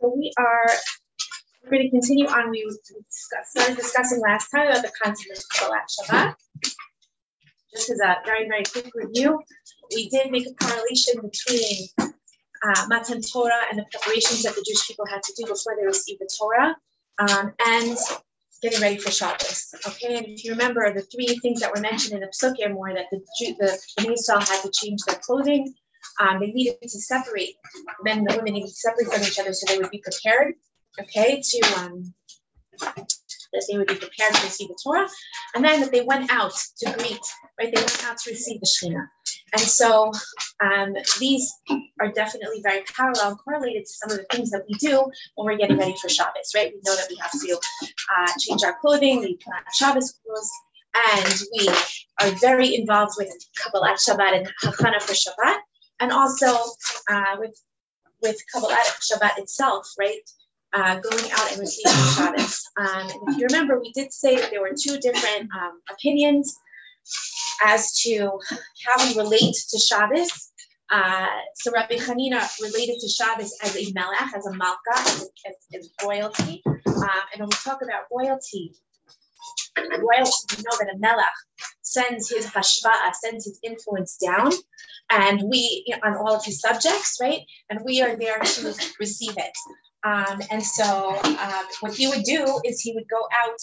So we are we're going to continue on. We started discussing last time about the concept of Kabbalat Shabbat. Just as a very, very quick review, we did make a correlation between uh, Matan Torah and the preparations that the Jewish people had to do before they received the Torah um, and getting ready for Shabbos. Okay, and if you remember, the three things that were mentioned in the Psukim were that the, the, the Israel had to change their clothing, um, they needed to separate, men and the women needed to separate from each other so they would be prepared, okay, to um, that they would be prepared to receive the Torah, and then that they went out to greet, right? They went out to receive the Shekhinah. And so um, these are definitely very parallel and correlated to some of the things that we do when we're getting ready for Shabbos, right? We know that we have to uh, change our clothing, we put on Shabbos clothes, and we are very involved with Kabbalat Shabbat and Hachana for Shabbat and also uh, with with Kabbalat Shabbat itself, right? Uh, going out and receiving Shabbos. Um, if you remember, we did say that there were two different um, opinions as to how we relate to Shabbos. Uh, so Rabbi Hanina related to Shabbos as a melech, as a malka, as, as, as royalty. Um, and when we talk about royalty, royalty, we know that a melech sends his hashva'a, sends his influence down, and we you know, on all of his subjects, right? And we are there to receive it. Um, and so um, what he would do is he would go out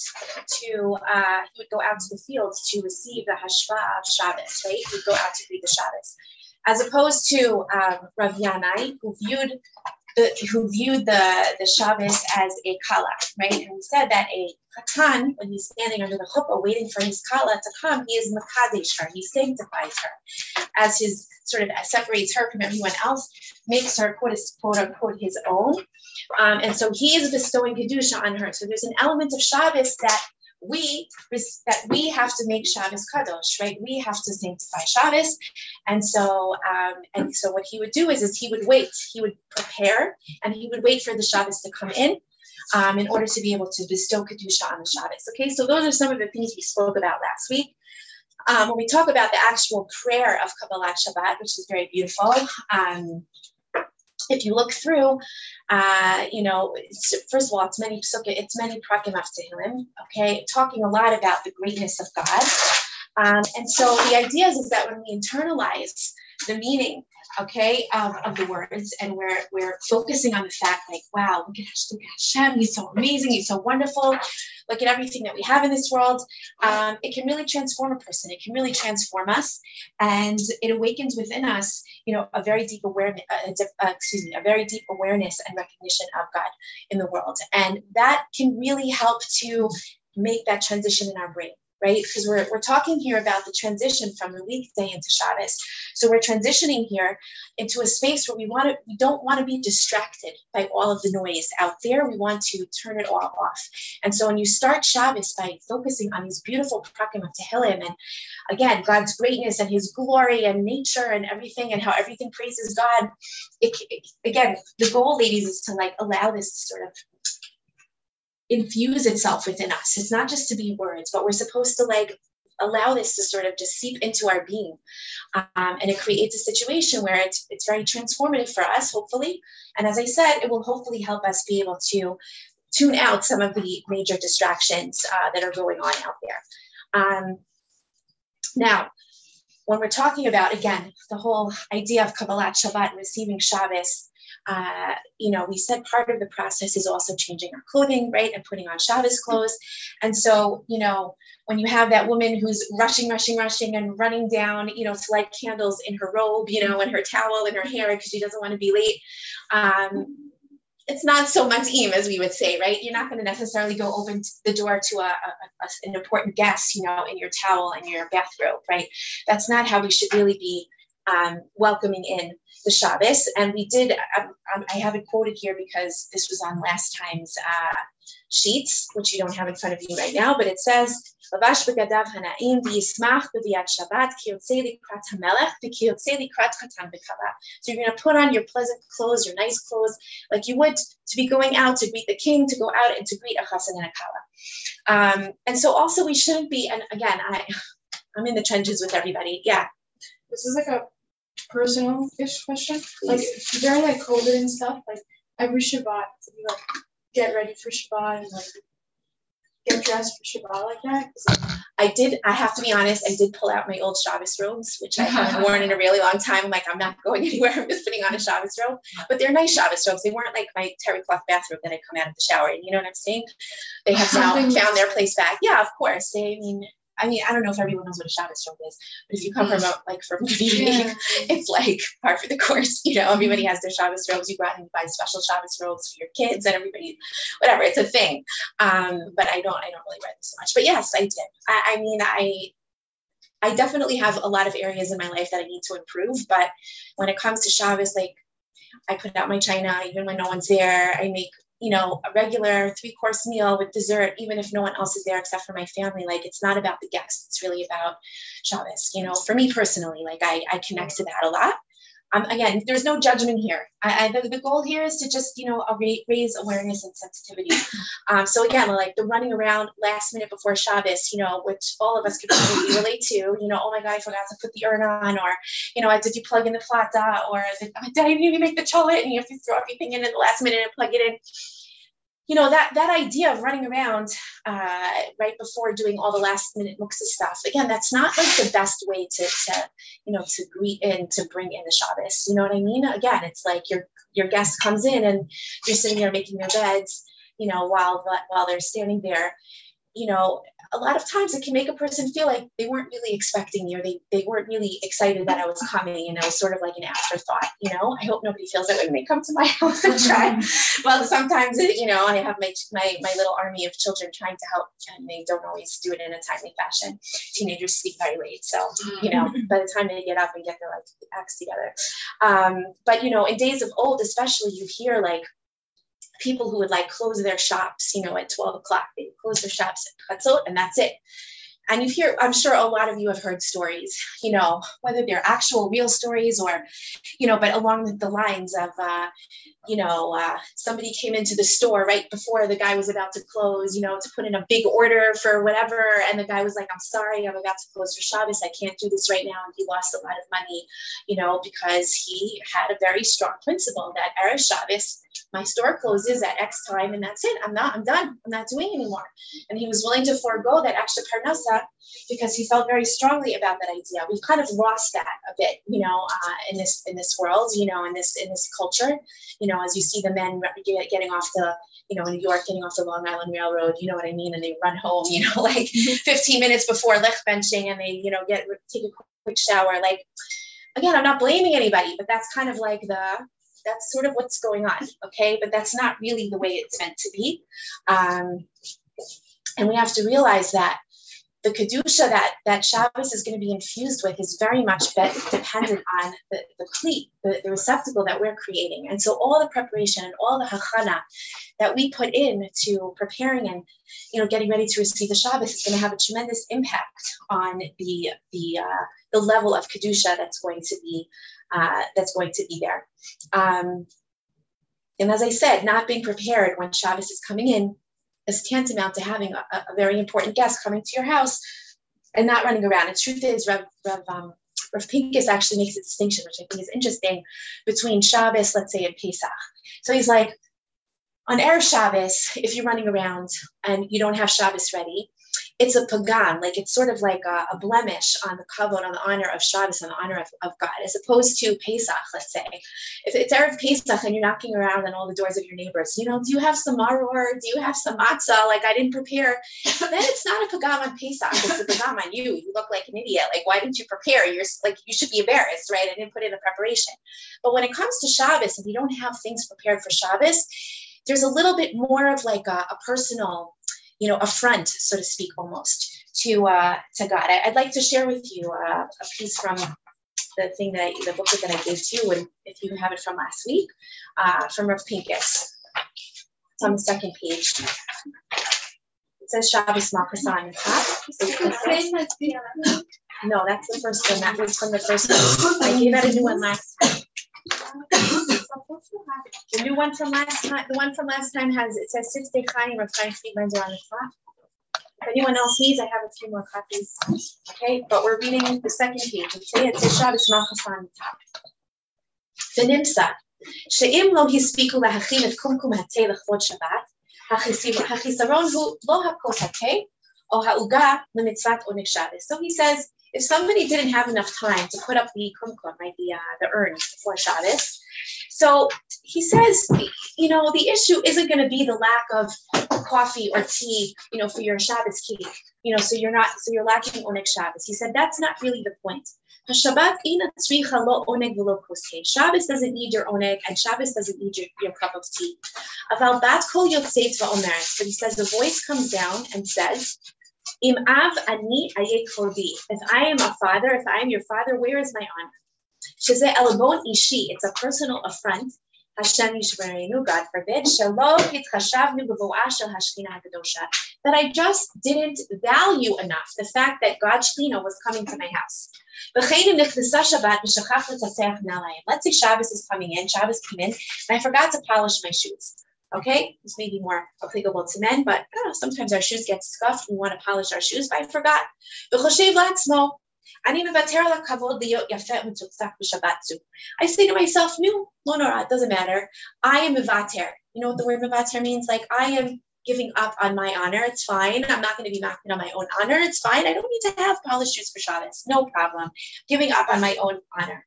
to uh, he would go out to the fields to receive the hashva of Shabbos, right? He would go out to read the Shabbos, as opposed to um, Rav Yanai, who viewed the, who viewed the, the Shabbos as a kala, right? And we said that a chatan, when he's standing under the chuppah waiting for his kala to come, he is makadesh her, he sanctifies her, as his sort of separates her from everyone else, makes her quote, quote unquote his own. Um, and so he is bestowing kedusha on her. So there's an element of Shabbos that we that we have to make Shabbos kadosh, right? We have to sanctify Shabbos, and so um, and so what he would do is is he would wait, he would prepare, and he would wait for the Shabbos to come in. Um, in order to be able to bestow Kedusha on the Shabbos. Okay, so those are some of the things we spoke about last week. Um, when we talk about the actual prayer of Kabbalat Shabbat, which is very beautiful, um, if you look through, uh, you know, first of all, it's many it's many prakim of him, okay, talking a lot about the greatness of God. Um, and so the idea is, is that when we internalize the meaning okay, of, of the words, and we're we're focusing on the fact like, wow, look at, look Hashem, he's so amazing, he's so wonderful. Look at everything that we have in this world. Um, it can really transform a person. It can really transform us, and it awakens within us, you know, a very deep awareness. Uh, uh, excuse me, a very deep awareness and recognition of God in the world, and that can really help to make that transition in our brain right? Because we're, we're talking here about the transition from the weekday into Shabbos. So we're transitioning here into a space where we want to, we don't want to be distracted by all of the noise out there. We want to turn it all off. And so when you start Shabbos by focusing on these beautiful prakim of Tehillim and again, God's greatness and his glory and nature and everything and how everything praises God, it, it, again, the goal, ladies, is to like allow this sort of infuse itself within us. It's not just to be words, but we're supposed to like allow this to sort of just seep into our being. Um, and it creates a situation where it's, it's very transformative for us, hopefully. And as I said, it will hopefully help us be able to tune out some of the major distractions uh, that are going on out there. Um, now, when we're talking about, again, the whole idea of Kabbalat Shabbat, receiving Shabbos, uh, you know, we said part of the process is also changing our clothing, right, and putting on Shabbos clothes. And so, you know, when you have that woman who's rushing, rushing, rushing, and running down, you know, to light candles in her robe, you know, and her towel and her hair because she doesn't want to be late. Um, it's not so much im as we would say, right? You're not going to necessarily go open the door to a, a, a, an important guest, you know, in your towel and your bathrobe, right? That's not how we should really be um, welcoming in the Shabbos. And we did, um, um, I have it quoted here because this was on last time's uh, sheets, which you don't have in front of you right now, but it says, so you're going to put on your pleasant clothes, your nice clothes, like you would to be going out to greet the king, to go out and to greet a chassan and a kala. Um, and so also we shouldn't be, and again, I, I'm in the trenches with everybody. Yeah. This is like a personal ish question. Like during like COVID and stuff, like every Shabbat to be like get ready for Shabbat and like get dressed for Shabbat like that? I did. I have to be honest. I did pull out my old Shabbos robes, which I haven't worn in a really long time. Like, I'm not going anywhere. I'm just putting on a Shabbos robe. But they're nice Shabbos robes. They weren't like my terry cloth bathrobe that I come out of the shower in. You know what I'm saying? They have now found their place back. Yeah, of course. They. I mean, I mean, I don't know if everyone knows what a Shabbos robe is, but if you come from a, like from community, yeah. it's like par for the course. You know, everybody has their Shabbos robes. You go out and buy special Shabbos robes for your kids and everybody, whatever. It's a thing. Um, but I don't, I don't really wear this so much. But yes, I did. I, I mean, I, I definitely have a lot of areas in my life that I need to improve. But when it comes to Shabbos, like I put out my china even when no one's there. I make you know, a regular three course meal with dessert, even if no one else is there except for my family. Like it's not about the guests. It's really about Shabbos. You know, for me personally, like I, I connect to that a lot. Um, again, there's no judgment here. I, I, the, the, goal here is to just, you know, raise awareness and sensitivity. Um, so again, like the running around last minute before Shabbos, you know, which all of us could relate to, you know, oh my God, I forgot to put the urn on, or, you know, did you plug in the plata, or did, did I even make the cholent, and you have to throw everything in at the last minute and plug it in you know that that idea of running around uh, right before doing all the last minute muksa stuff again that's not like the best way to, to you know to greet and to bring in the Shabbos you know what I mean? Again it's like your your guest comes in and you're sitting there making your beds you know while while they're standing there you know a lot of times it can make a person feel like they weren't really expecting me or they, they weren't really excited that I was coming and I was sort of like an afterthought, you know. I hope nobody feels that when they come to my house and try. well, sometimes it, you know, I have my, my my little army of children trying to help and they don't always do it in a timely fashion. Teenagers sleep very late. So, you know, mm-hmm. by the time they get up and get their like acts together. Um, but you know, in days of old, especially you hear like people who would like close their shops, you know, at 12 o'clock. They close their shops at Chatzot and that's it. And you hear, I'm sure a lot of you have heard stories, you know, whether they're actual real stories or, you know, but along the lines of, uh, you know, uh, somebody came into the store right before the guy was about to close, you know, to put in a big order for whatever. And the guy was like, I'm sorry, I'm about to close for Shabbos. I can't do this right now. And he lost a lot of money, you know, because he had a very strong principle that Erev Shabbos, my store closes at X time and that's it. I'm not, I'm done. I'm not doing anymore. And he was willing to forego that extra parnasa because he felt very strongly about that idea. We've kind of lost that a bit, you know, uh, in this, in this world, you know, in this, in this culture, you know, as you see the men getting off the, you know, in New York, getting off the Long Island Railroad, you know what I mean? And they run home, you know, like mm-hmm. 15 minutes before licht benching and they, you know, get, take a quick shower. Like, again, I'm not blaming anybody, but that's kind of like the, that's sort of what's going on. Okay. But that's not really the way it's meant to be. Um, and we have to realize that the kedusha that that Shabbos is going to be infused with is very much dependent on the, the cleat, the, the, receptacle that we're creating. And so all the preparation and all the hachana that we put in to preparing and you know getting ready to receive the Shabbos is going to have a tremendous impact on the the uh, the level of kedusha that's going to be uh, that's going to be there. Um, and as I said, not being prepared when Shabbos is coming in is tantamount to having a, a, very important guest coming to your house and not running around. And truth is, Rev, Rev, um, Pincus actually makes a distinction, which I think is interesting, between Shabbos, let's say, and Pesach. So he's like, on Erev Shabbos, if you're running around and you don't have Shabbos ready, it's a pagam, like it's sort of like a, a, blemish on the kavod, on the honor of Shabbos, on the honor of, of God, as opposed to Pesach, let's say. If it's Erev Pesach and you're knocking around on all the doors of your neighbors, you know, do you have some maror? Do you have some matzah? Like I didn't prepare. But then it's not a pagam on Pesach, it's a pagam on you. You look like an idiot. Like, why didn't you prepare? You're like, you should be embarrassed, right? I didn't put in the preparation. But when it comes to Shabbos, if you don't have things prepared for Shabbos, there's a little bit more of like a, a personal you know, affront, so to speak, almost to uh, to God. I, would like to share with you uh, a piece from the thing that I, the booklet that I gave to you, and if you have it from last week, uh, from Rev Pincus. It's on the second page. It says Shabbos Malchus on the top. No, that's the first one. That was from the first one. I gave out a new one last time. The new one from last time, the one from last time has, it says six day Chaim or Chaim Friedman's are on the top. If anyone else needs, I have a few more copies. Okay, but we're reading the second page. It says, it says Shabbos Malchus on the top. V'nimsa, שאם לא הספיקו להכין את קומקום התה לכבוד שבת, החיסרון הוא לא הכוס התה או העוגה למצוות עונג Shabbos. So he says, if somebody didn't have enough time to put up the kumkum, right, the, uh, the urns for Shabbos, so he says, you know, the issue isn't going to be the lack of coffee or tea, you know, for your Shabbos cake, you know, so you're not, so you're lacking Oneg Shabbos. He said that's not really the point. Shabbos doesn't need your oneg, and Shabbos doesn't need your, your cup of tea. Aval bat kol But he says the voice comes down and says, Im av ani If I am a father, if I am your father, where is my honor? Sheze elbon ishi. It's a personal affront. Hashem Yishmerenu, God forbid, that I just didn't value enough the fact that God Shekhinah was coming to my house. Let's say Shabbos is coming in, Shabbos came in, and I forgot to polish my shoes. Okay, this may be more applicable to men, but know, sometimes our shoes get scuffed. We want to polish our shoes, but I forgot. I say to myself, no, no, no, it doesn't matter. I am mivater. You know what the word mivater means? Like I am giving up on my honor. It's fine. I'm not going to be knocking on my own honor. It's fine. I don't need to have polished shoes for Shabbos. No problem. Giving up on my own honor.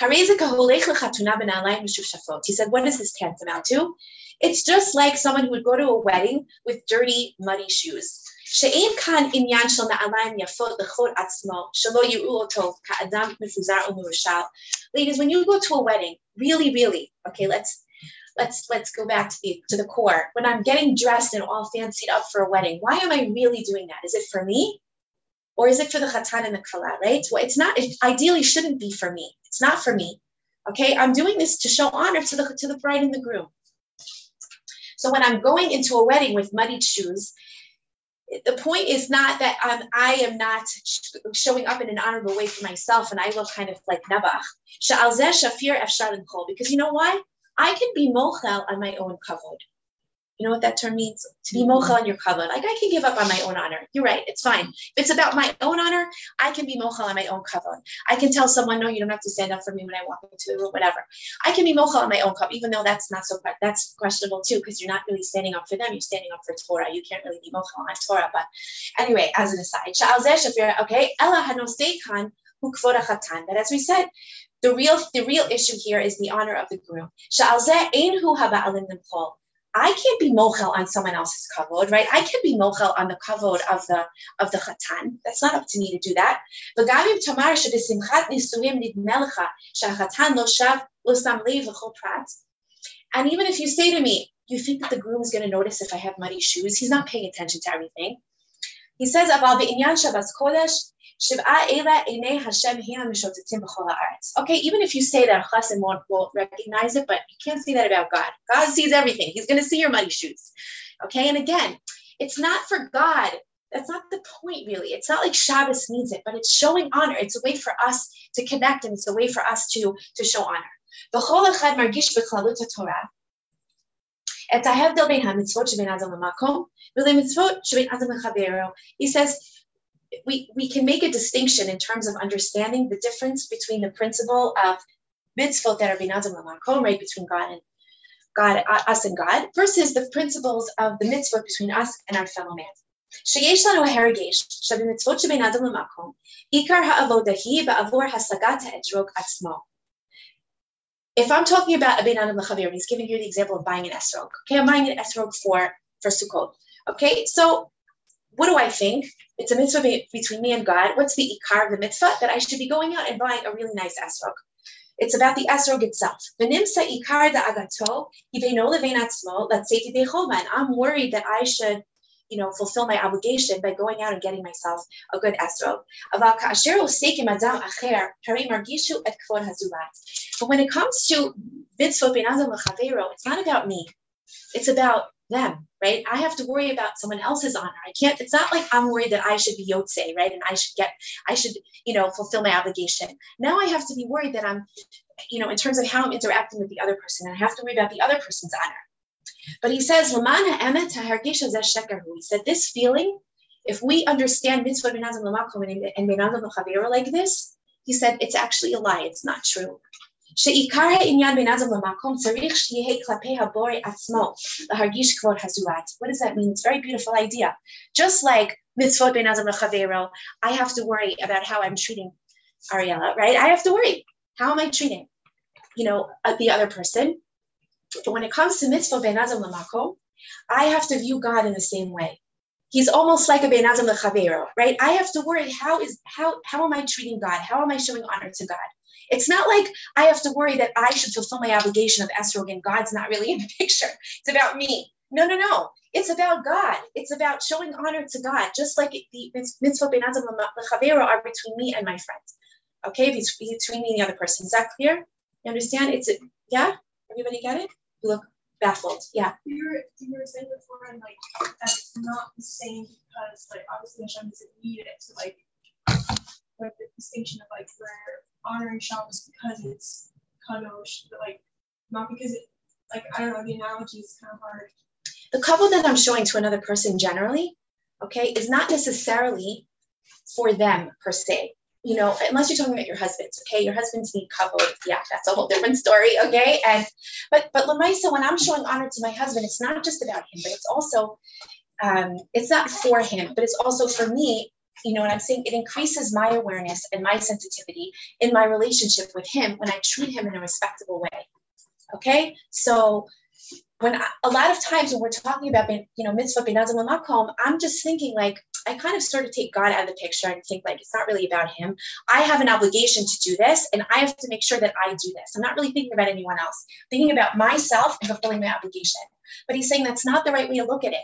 He said, what does this tantamount to? It's just like someone who would go to a wedding with dirty, muddy shoes. שאין כאן עניין של נעליים יפות לכבוד עצמו, שלא יראו אותו כאדם מפוזר ומרושל. Ladies, when you go to a wedding, really, really, okay, let's let's let's go back to the to the core. When I'm getting dressed and all fancied up for a wedding, why am I really doing that? Is it for me? Or is it for the chatan and the kala, right? Well, it's not, it ideally shouldn't be for me. It's not for me. Okay, I'm doing this to show honor to the to the bride and the groom. So when I'm going into a wedding with muddied shoes the point is not that um, I am not showing up in an honorable way for myself and I look kind of like Nabach. Sha'al shafir efshar Because you know why? I can be mochel on my own kavod. You know what that term means? To be mocha on your kavod. Like I can give up on my own honor. You're right. It's fine. If it's about my own honor, I can be mocha on my own kavod. I can tell someone, no, you don't have to stand up for me when I walk into the room, whatever. I can be mocha on my own cup, even though that's not so that's questionable too, because you're not really standing up for them. You're standing up for Torah. You can't really be mocha on Torah. But anyway, as an aside, okay, Ella had no khan But as we said, the real the real issue here is the honor of the groom. I can't be mochel on someone else's kavod, right? I can't be mochel on the kavod of the of the chatan. That's not up to me to do that. But gadim tamar shudisimchat nisuiem nidmelcha shachadchan lo shav lo samli v'chol prat. And even if you say to me, you think that the groom is going to notice if I have muddy shoes, he's not paying attention to everything. He says, Okay, even if you say that Chassan won't, won't recognize it, but you can't say that about God. God sees everything. He's going to see your muddy shoes. Okay, and again, it's not for God. That's not the point, really. It's not like Shabbos needs it, but it's showing honor. It's a way for us to connect, and it's a way for us to, to show honor. He says, we, we can make a distinction in terms of understanding the difference between the principle of mitzvot that are binazim l'makom, right, between God and God, uh, us and God, versus the principles of the mitzvot between us and our fellow man. שיש לנו הרגש שבמצוות שבין אדם למקום, עיקר העבודה היא בעבור השגת האתרוג עצמו. If I'm talking about a ben adam l'chavir, he's giving you the example of buying an esrog. Okay, I'm buying an esrog for, for Sukkot. Okay, so what do I think? It's a mitzvah between me and God. What's the ikar of the mitzvah? That I should be going out and buying a really nice esrog. It's about the esrog itself. ikar agato, let's say and I'm worried that I should you know, fulfill my obligation by going out and getting myself a good esrog. But when it comes to mitzvah it's not about me. It's about them, right? I have to worry about someone else's honor. I can't, it's not like I'm worried that I should be Yotze, right? And I should get, I should, you know, fulfill my obligation. Now I have to be worried that I'm, you know, in terms of how I'm interacting with the other person, and I have to worry about the other person's honor. But he says, he said, this feeling, if we understand mitzvah and like this, he said, it's actually a lie. It's not true. שעיקר העניין בין אדם למקום צריך שיהיה כלפי הבורא עצמו להרגיש כבוד הזולת. What does that mean? It's a very beautiful idea. Just like mitzvot בין אדם לחברו, I have to worry about how I'm treating Ariella, right? I have to worry. How am I treating, you know, uh, the other person? But when it comes to mitzvah בין אדם למקום, I have to view God in the same way. He's almost like a Ben Azam Lechavero, right? I have to worry how is how how am I treating God? How am I showing honor to God? It's not like I have to worry that I should fulfill my obligation of esrog and God's not really in the picture. It's about me. No, no, no. It's about God. It's about showing honor to God, just like the mitzvah ben azam lechavero are between me and my friend. Okay, between me and the other person. Is that clear? You understand? It's a, yeah. Everybody get it? You look baffled. Yeah. You were, you were saying before, and like that's not the same because like obviously Hashem doesn't need it to like like the distinction of like where honoring Shabbos because it's kadosh, but like not because it like I don't know the analogy is kind of hard. The couple that I'm showing to another person generally, okay, is not necessarily for them per se. You know, unless you're talking about your husbands, okay, your husbands need couple. Yeah, that's a whole different story, okay. And but but Lamaisa, when I'm showing honor to my husband, it's not just about him, but it's also um, it's not for him, but it's also for me you know what I'm saying? It increases my awareness and my sensitivity in my relationship with him when I treat him in a respectable way. Okay, so when I, a lot of times when we're talking about you know mitzvah benazim makom, I'm just thinking like I kind of sort of take God out of the picture and think like it's not really about him. I have an obligation to do this, and I have to make sure that I do this. I'm not really thinking about anyone else. Thinking about myself and fulfilling my obligation. But he's saying that's not the right way to look at it.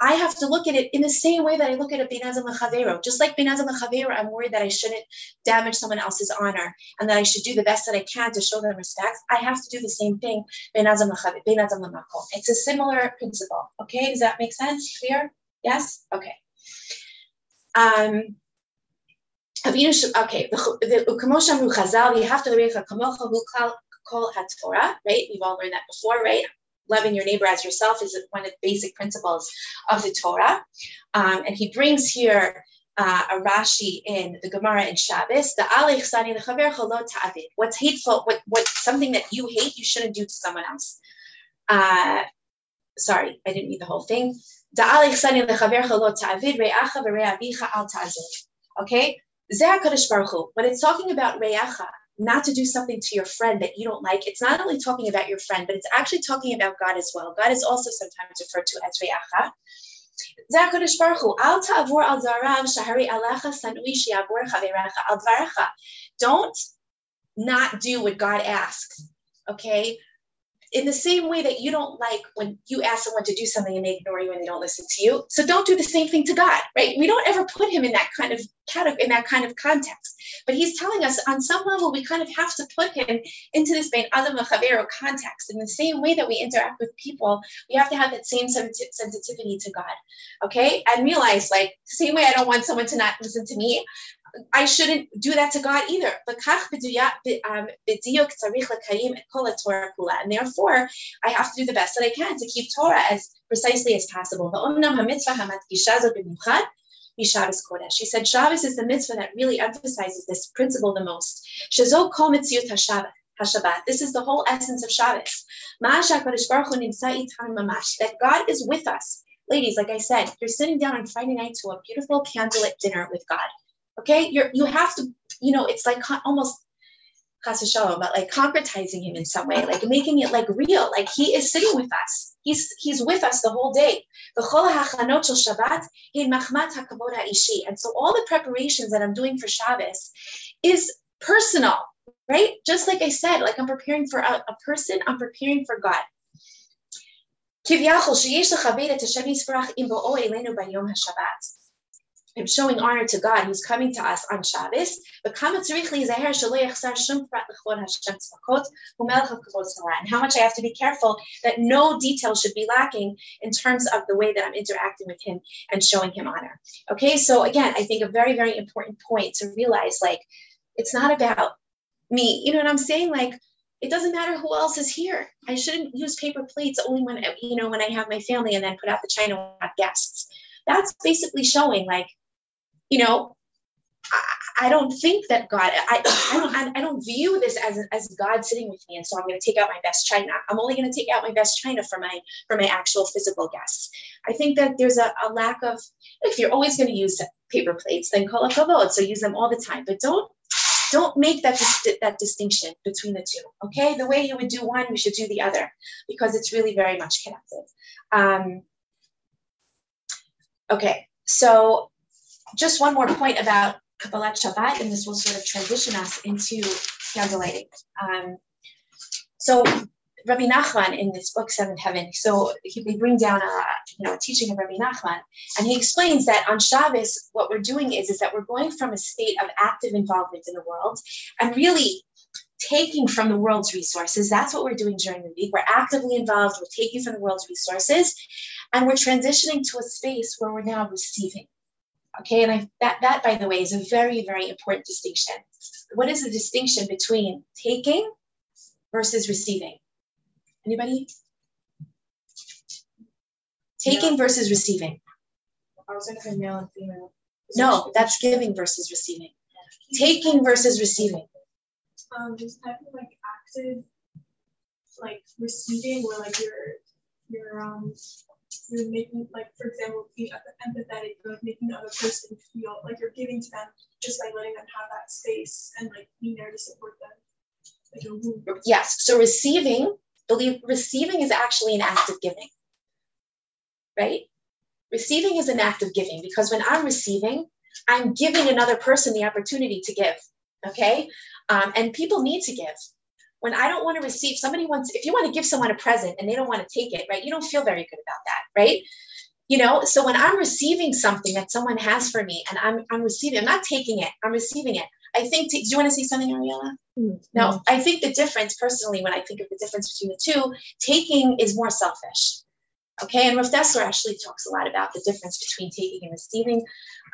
I have to look at it in the same way that I look at a binazim lechavero. Just like binazim lechavero, I'm worried that I shouldn't damage someone else's honor and that I should do the best that I can to show them respect. I have to do the same thing binazim lemakom. It's a similar principle. Okay, does that make sense? Clear? Yes. Okay. Um, okay, the Chazal, you have to read kol haTorah, right? We've all learned that before, right? Loving your neighbor as yourself is one of the basic principles of the Torah. Um, and he brings here uh, a Rashi in the Gemara in Shabbos. The What's hateful? What what something that you hate, you shouldn't do to someone else. Uh, sorry, I didn't read the whole thing. Okay, when it's talking about re'acha, not to do something to your friend that you don't like. It's not only talking about your friend, but it's actually talking about God as well. God is also sometimes referred to as Re'acha. Don't not do what God asks. Okay? In the same way that you don't like when you ask someone to do something and they ignore you and they don't listen to you. So don't do the same thing to God, right? We don't ever put him in that kind of in that kind of context. But he's telling us on some level we kind of have to put him into this Bain Adam Chavero context. In the same way that we interact with people, we have to have that same sensitivity to God. Okay? And realize like the same way I don't want someone to not listen to me, I shouldn't do that to God either. Um, and therefore, I have to do the best that I can to keep Torah as precisely as possible. She said Shabbos is the mitzvah that really emphasizes this principle the most. This is the whole essence of Shabbos. That God is with us. Ladies, like I said, you're sitting down on Friday night to a beautiful candlelit dinner with God. Okay, you're you have to, you know, it's like almost but like concretizing him in some way, like making it like real, like he is sitting with us. He's he's with us the whole day. And so all the preparations that I'm doing for Shabbos is personal, right? Just like I said, like I'm preparing for a, a person, I'm preparing for God. I'm showing honor to God who's coming to us on Shabbos. But and how much I have to be careful that no detail should be lacking in terms of the way that I'm interacting with him and showing him honor. Okay, so again, I think a very, very important point to realize like it's not about me. You know what I'm saying? Like it doesn't matter who else is here. I shouldn't use paper plates only when you know when I have my family and then put out the china guests. That's basically showing like you know, I, I don't think that God, I, I don't, I, don't view this as, as God sitting with me. And so I'm going to take out my best china. I'm only going to take out my best china for my, for my actual physical guests. I think that there's a, a lack of, if you're always going to use paper plates, then call a kavod. So use them all the time, but don't, don't make that, that distinction between the two. Okay. The way you would do one, you should do the other because it's really very much connected. Um, okay. So just one more point about Kabbalat Shabbat, and this will sort of transition us into candlelighting. Um, so Rabbi Nachman in this book Seventh Heaven, so he, they bring down a you know a teaching of Rabbi Nachman, and he explains that on Shabbos, what we're doing is is that we're going from a state of active involvement in the world, and really taking from the world's resources. That's what we're doing during the week. We're actively involved. We're taking from the world's resources, and we're transitioning to a space where we're now receiving. Okay, and I, that, that, by the way, is a very, very important distinction. What is the distinction between taking versus receiving? Anybody? Taking versus receiving. I was going to say male and female. No, that's giving versus receiving. Taking versus receiving. Um, just type of like active, like receiving, where like you're, you're um you're making like for example being empathetic like making the other person feel like you're giving to them just by letting them have that space and like being there to support them. Like, yes. So receiving believe receiving is actually an act of giving. Right? Receiving is an act of giving because when i'm receiving i'm giving another person the opportunity to give. Okay? Um, and people need to give when I don't want to receive, somebody wants, if you want to give someone a present and they don't want to take it, right? You don't feel very good about that, right? You know, so when I'm receiving something that someone has for me and I'm, I'm receiving, I'm not taking it, I'm receiving it. I think, do you want to say something, Ariella? Mm-hmm. No, I think the difference, personally, when I think of the difference between the two, taking is more selfish. Okay, and Rav Dessler actually talks a lot about the difference between taking and receiving.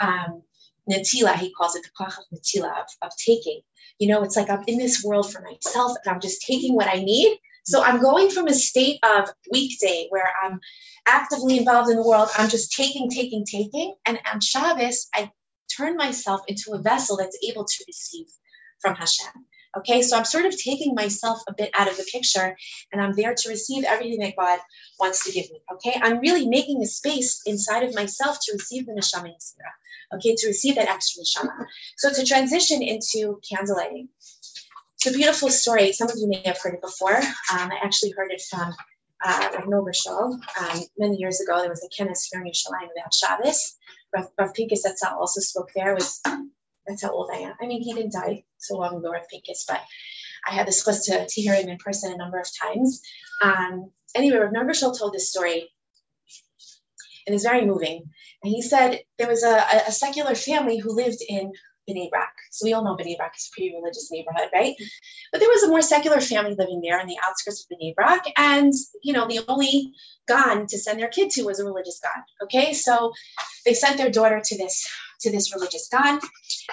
Um, Natila, he calls it the koach of Natila, of, of taking. You know, it's like I'm in this world for myself and I'm just taking what I need. So I'm going from a state of weekday where I'm actively involved in the world. I'm just taking, taking, taking. And on Shabbos, I turn myself into a vessel that's able to receive from Hashem. Okay, so I'm sort of taking myself a bit out of the picture and I'm there to receive everything that God wants to give me. Okay, I'm really making a space inside of myself to receive the Neshama Yisra okay, to receive that extra neshama. So to transition into candlelighting, it's a beautiful story. Some of you may have heard it before. Um, I actually heard it from uh, Rav Nobershol. Um, many years ago, there was a kenes here in Yerushalayim about Shabbos. Rav, Rav Etzel also spoke there. Was that's how old I am. I mean, he didn't die so long ago, Rav Pinkus, but I had the chance to, to hear him in person a number of times. Um, anyway, Rav Nobershol told this story, and it's very moving. And he said there was a, a secular family who lived in Bnei Brak. So we all know Bnei Brak is a pretty religious neighborhood, right? But there was a more secular family living there in the outskirts of Bnei Brak. And, you know, the only gan to send their kid to was a religious gan. Okay. So they sent their daughter to this to this religious gan.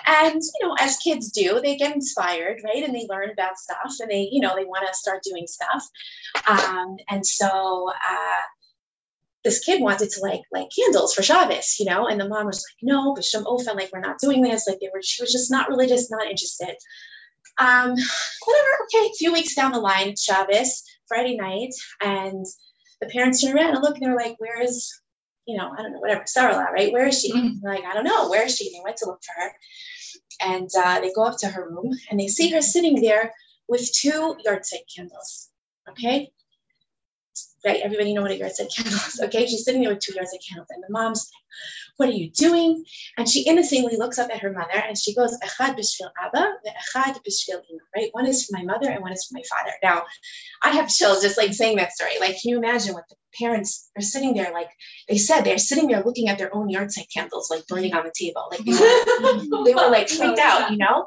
And, you know, as kids do, they get inspired, right? And they learn about stuff and they, you know, they want to start doing stuff. Um, and so uh, this kid wanted to like light candles for Shabbos, you know, and the mom was like, no, but Shem Ofen, like we're not doing this. Like they were, she was just not religious, not interested. Um, whatever. Okay, a few weeks down the line, Shabbos, Friday night, and the parents turn around and look, and they're like, where is, you know, I don't know, whatever, Sarah, right? Where is she? Mm-hmm. Like, I don't know, where is she? They went to look for her, and uh, they go up to her room, and they see her sitting there with two yahrzeit candles. Okay, right? Everybody know what a yahrzeit candle is, okay? She's sitting there with two yahrzeit candles, and the mom's like, "What are you doing?" And she innocently looks up at her mother, and she goes, "Echad b'shvil Abba, echad b'shvil Ima." Right? One is for my mother, and one is for my father. Now, I have chills just like saying that story. Like, can you imagine what the parents are sitting there? Like they said, they're sitting there looking at their own yahrzeit candles, like burning on the table. Like they were, they were like freaked out, you know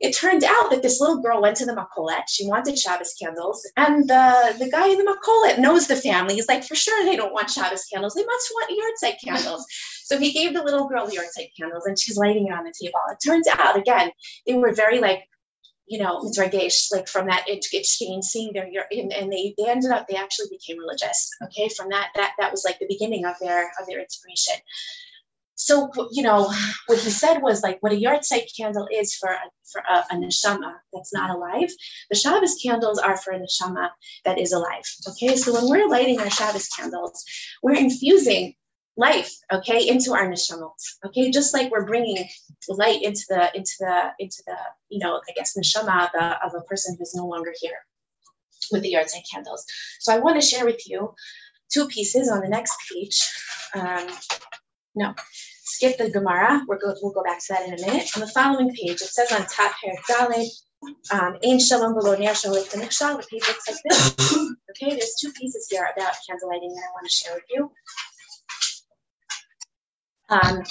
it turned out that this little girl went to the makolet. She wanted Shabbos candles, and the, the guy in the makolet knows the family. He's like, for sure they don't want Shabbos candles. They must want yahrzeit candles. so he gave the little girl the yahrzeit candles, and she's lighting it on the table. It turns out, again, they were very like, you know, mitzragesh, like from that exchange, seeing their and, and they they ended up they actually became religious. Okay, from that that that was like the beginning of their of their inspiration. So you know what he said was like what a yahrzeit candle is for a, for a, a neshama that's not alive the shabbos candles are for a neshama that is alive okay? So when we're lighting our shabbos candles we're infusing life okay into our neshamot okay? Just like we're bringing light into the into the into the you know i guess neshama of a, of a person who's no longer here with the yahrzeit candles. So i want to share with you two pieces on the next page. Um, no, skip the Gemara. We're go, we'll go back to that in a minute. On the following page, it says on top here, Dalet, um, Ein Shalom below Ner Shalom The page looks like this. Okay, there's two pieces here about candle lighting that I want to share with you. Um,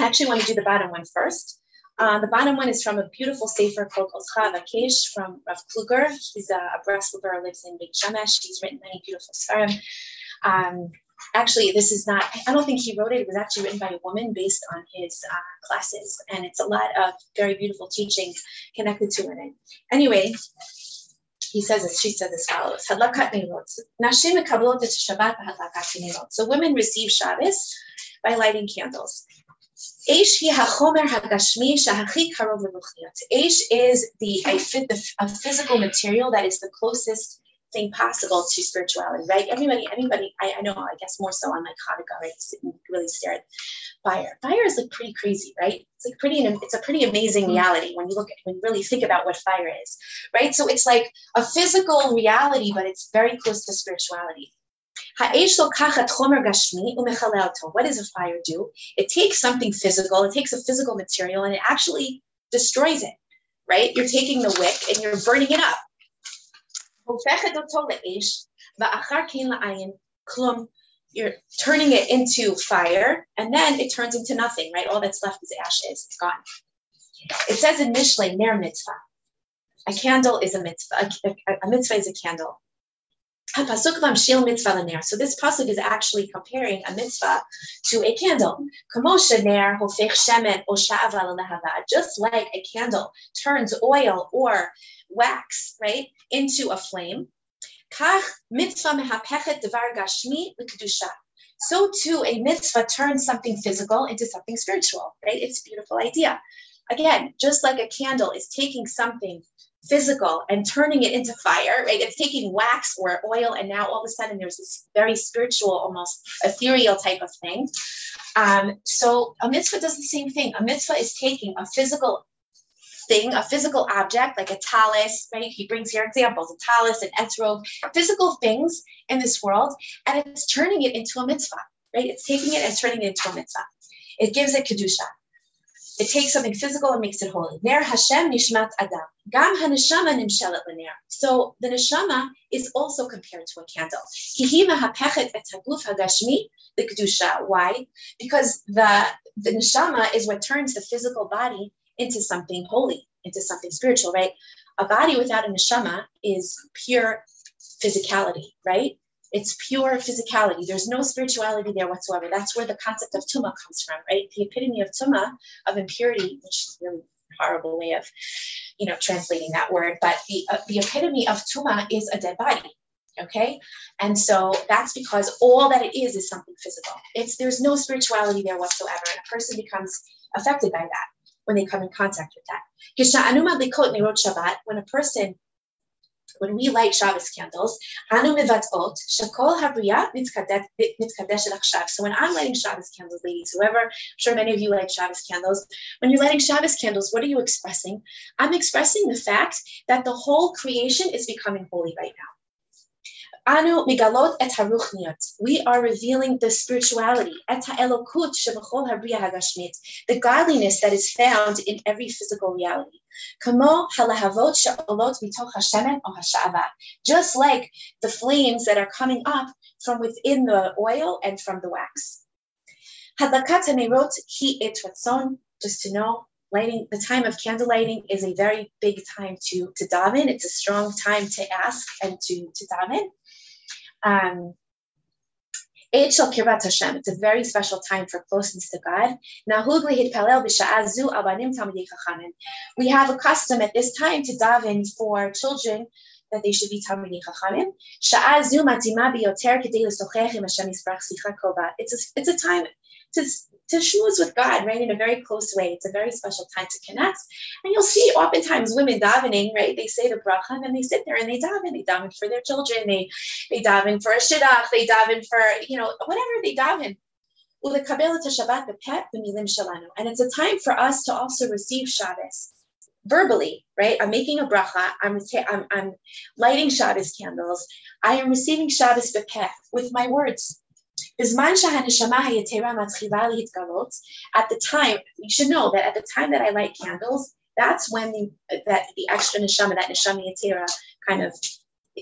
I actually want to do the bottom one first. Uh, the bottom one is from a beautiful sefer called Oscha Vakesh from Rav Kluger. He's a, a Breslover, lives in Beit Shemesh. He's written many beautiful svarim. Um, actually, this is not, I don't think he wrote it. It was actually written by a woman based on his uh, classes. And it's a lot of very beautiful teaching connected to it. Anyway, he says this, she says as follows. So women receive Shabbos by lighting candles. Aish is the a physical material that is the closest thing possible to spirituality, right? Everybody, anybody, I, I know, I guess more so on like Hanukkah, right? Sitting really stare at fire. Fire is like pretty crazy, right? It's like pretty, it's a pretty amazing mm-hmm. reality when you look at, when you really think about what fire is, right? So it's like a physical reality, but it's very close to spirituality. What does a fire do? It takes something physical, it takes a physical material, and it actually destroys it, right? You're taking the wick and you're burning it up you're turning it into fire, and then it turns into nothing, right? All that's left is ashes, it's gone. It says in Mishle, ner mitzvah. A candle is a mitzvah. A, a, a mitzvah is a candle. So this pasuk is actually comparing a mitzvah to a candle. Just like a candle turns oil or wax, right, into a flame. So too, a mitzvah turns something physical into something spiritual, right? It's a beautiful idea. Again, just like a candle is taking something physical and turning it into fire, right? It's taking wax or oil, and now all of a sudden there's this very spiritual, almost ethereal type of thing. Um, so a mitzvah does the same thing. A mitzvah is taking a physical thing, a physical object like a talis, right? He brings here examples, a talis an etrog, physical things in this world, and it's turning it into a mitzvah, right? It's taking it and turning it into a mitzvah. It gives it kedusha. It takes something physical and makes it holy. Ner Hashem nishmat adam. Gam haneshama nimshelet l'ner. So the neshama is also compared to a candle. Hihi mahapechet et haguf hagashmi the kedusha. Why? Because the the neshama is what turns the physical body into something holy, into something spiritual, right? A body without a neshama is pure physicality, right? It's pure physicality. There's no spirituality there whatsoever. That's where the concept of tuma comes from, right? The epitome of tuma, of impurity, which is a really horrible way of, you know, translating that word. But the uh, the epitome of tuma is a dead body. Okay, and so that's because all that it is is something physical. It's there's no spirituality there whatsoever, and a person becomes affected by that when they come in contact with that. When a person when we light Shabbos candles, So when I'm lighting Shabbos candles, ladies, whoever, I'm sure many of you light Shabbos candles. When you're lighting Shabbos candles, what are you expressing? I'm expressing the fact that the whole creation is becoming holy right now. Anu migalot et haruchniot. We are revealing the spirituality, et hagashmit, the godliness that is found in every physical reality. Kamo halahavot mitoch hashemen o. Just like the flames that are coming up from within the oil and from the wax. Hadlakat et ratzon. Just to know, lighting the time of candle lighting is a very big time to to daven. It's a strong time to ask and to to daven. Um, it's a very special time for closeness to God. We have a custom at this time to daven for children that they should be Talmidei Chachamim. It's a, it's a time to, to schmooze with God, right, in a very close way. It's a very special time to connect. And you'll see oftentimes women davening, right? They say the bracha and then they sit there and they daven. They daven for their children. They they daven for a shidduch. They daven for, you know, whatever they daven. And it's a time for us to also receive Shabbos verbally, right? I'm making a bracha. I'm, I'm, I'm lighting Shabbos candles. I am receiving Shabbos with my words. At the time, you should know that at the time that I light candles, that's when the, that the extra neshama, that neshama yetera, kind of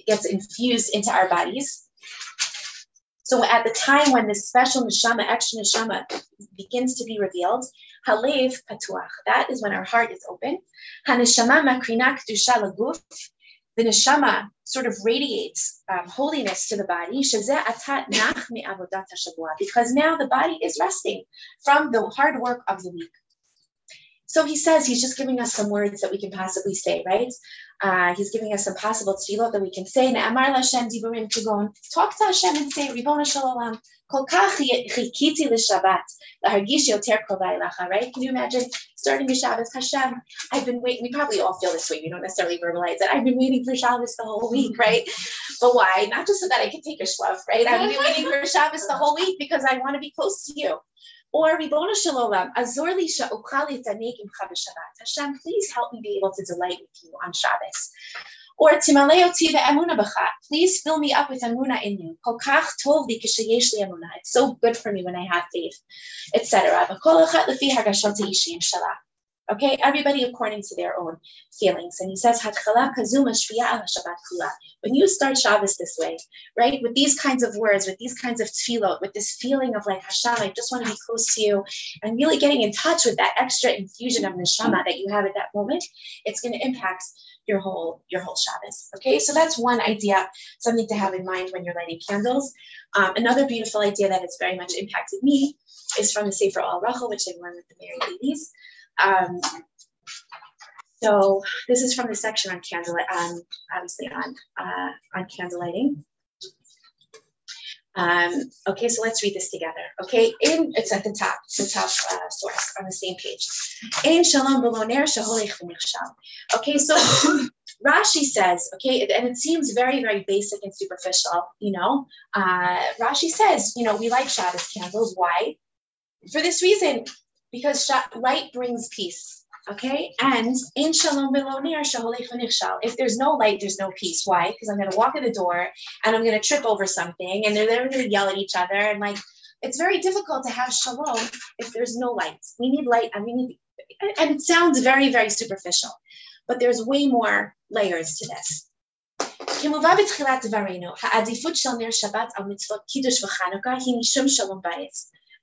gets infused into our bodies. So at the time when this special neshama, extra neshama, begins to be revealed, halev patuach, that is when our heart is open. Haneshama makrina kedusha laguf, the neshama sort of radiates um, holiness to the body, because now the body is resting from the hard work of the week. So he says he's just giving us some words that we can possibly say, right? Uh, he's giving us some possible tefillot that we can say. Talk to Hashem and say, Ribona Shalom, kol kach chikiti l'shabbat, Right? Can you imagine starting your Shabbos, Hashem, I've been waiting. We probably all feel this way. We don't necessarily verbalize it. I've been waiting for Shabbos the whole week, right? But why? Not just so that I can take a shluff, right? I've been waiting for Shabbos the whole week because I want to be close to you. Or Ribono Shalom, Azor li sha'ukali Hashem, please help me be able to delight with you on Shabbos. Or Timaleo the Emuna Bacha. Please fill me up with Emuna in you. Kokach tov li kishayesh li Emuna. It's so good for me when I have faith, etc. Okay, everybody according to their own feelings. And he says, When you start Shabbos this way, right, with these kinds of words, with these kinds of tefillot, with this feeling of like, Hashem, I just want to be close to you, and really getting in touch with that extra infusion of neshama that you have at that moment, it's going to impact your whole your whole Shabbos. Okay, so that's one idea, something to have in mind when you're lighting candles. Um, another beautiful idea that has very much impacted me is from the Sefer Al Rachel, which I learned with the Mary ladies. Um, so this is from the section on candle, um, obviously on uh, on candle lighting. Um, okay, so let's read this together. Okay, in it's at the top, it's the top uh, source on the same page. In shalom beloner Okay, so Rashi says, okay, and it seems very, very basic and superficial, you know. Uh, Rashi says, you know, we like Shabbos candles. Why? For this reason, because light brings peace. Okay, and in shalom If there's no light, there's no peace. Why? Because I'm going to walk in the door and I'm going to trip over something, and they're, they're going to yell at each other, and like it's very difficult to have shalom if there's no light. We need light, and we need, and it sounds very, very superficial, but there's way more layers to this.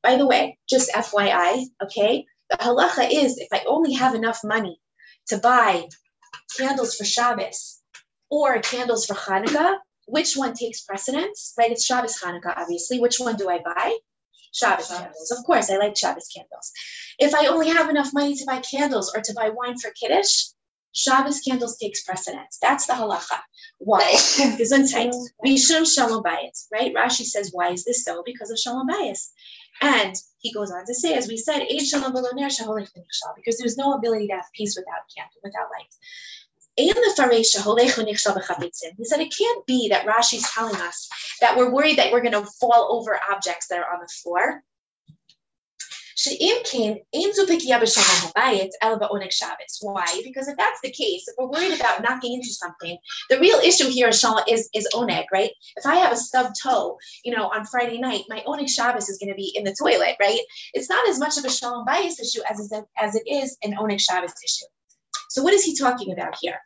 By the way, just FYI, okay, the halacha is if I only have enough money to buy candles for Shabbos or candles for Hanukkah, which one takes precedence? Right? It's Shabbos Hanukkah, obviously. Which one do I buy? Shabbos, candles. Of course, I like Shabbos candles. If I only have enough money to buy candles or to buy wine for Kiddush, Shabbos candles takes precedence. That's the halacha. Why? Gesundheit. Mishum shalom bayis, right? Rashi says, why is this so? Because of shalom bayis. And he goes on to say, as we said, because there's no ability to have peace without candle, without light. And the faray shaholehunikshah Bhabitzin. He said it can't be that Rashi's telling us that we're worried that we're going to fall over objects that are on the floor. Why? Because if that's the case, if we're worried about knocking into something, the real issue here is, is, is oneg, right? If I have a stubbed toe, you know, on Friday night, my oneg Shabbos is going to be in the toilet, right? It's not as much of a shalom bayis issue as, as it is an oneg Shabbos issue. So what is he talking about here?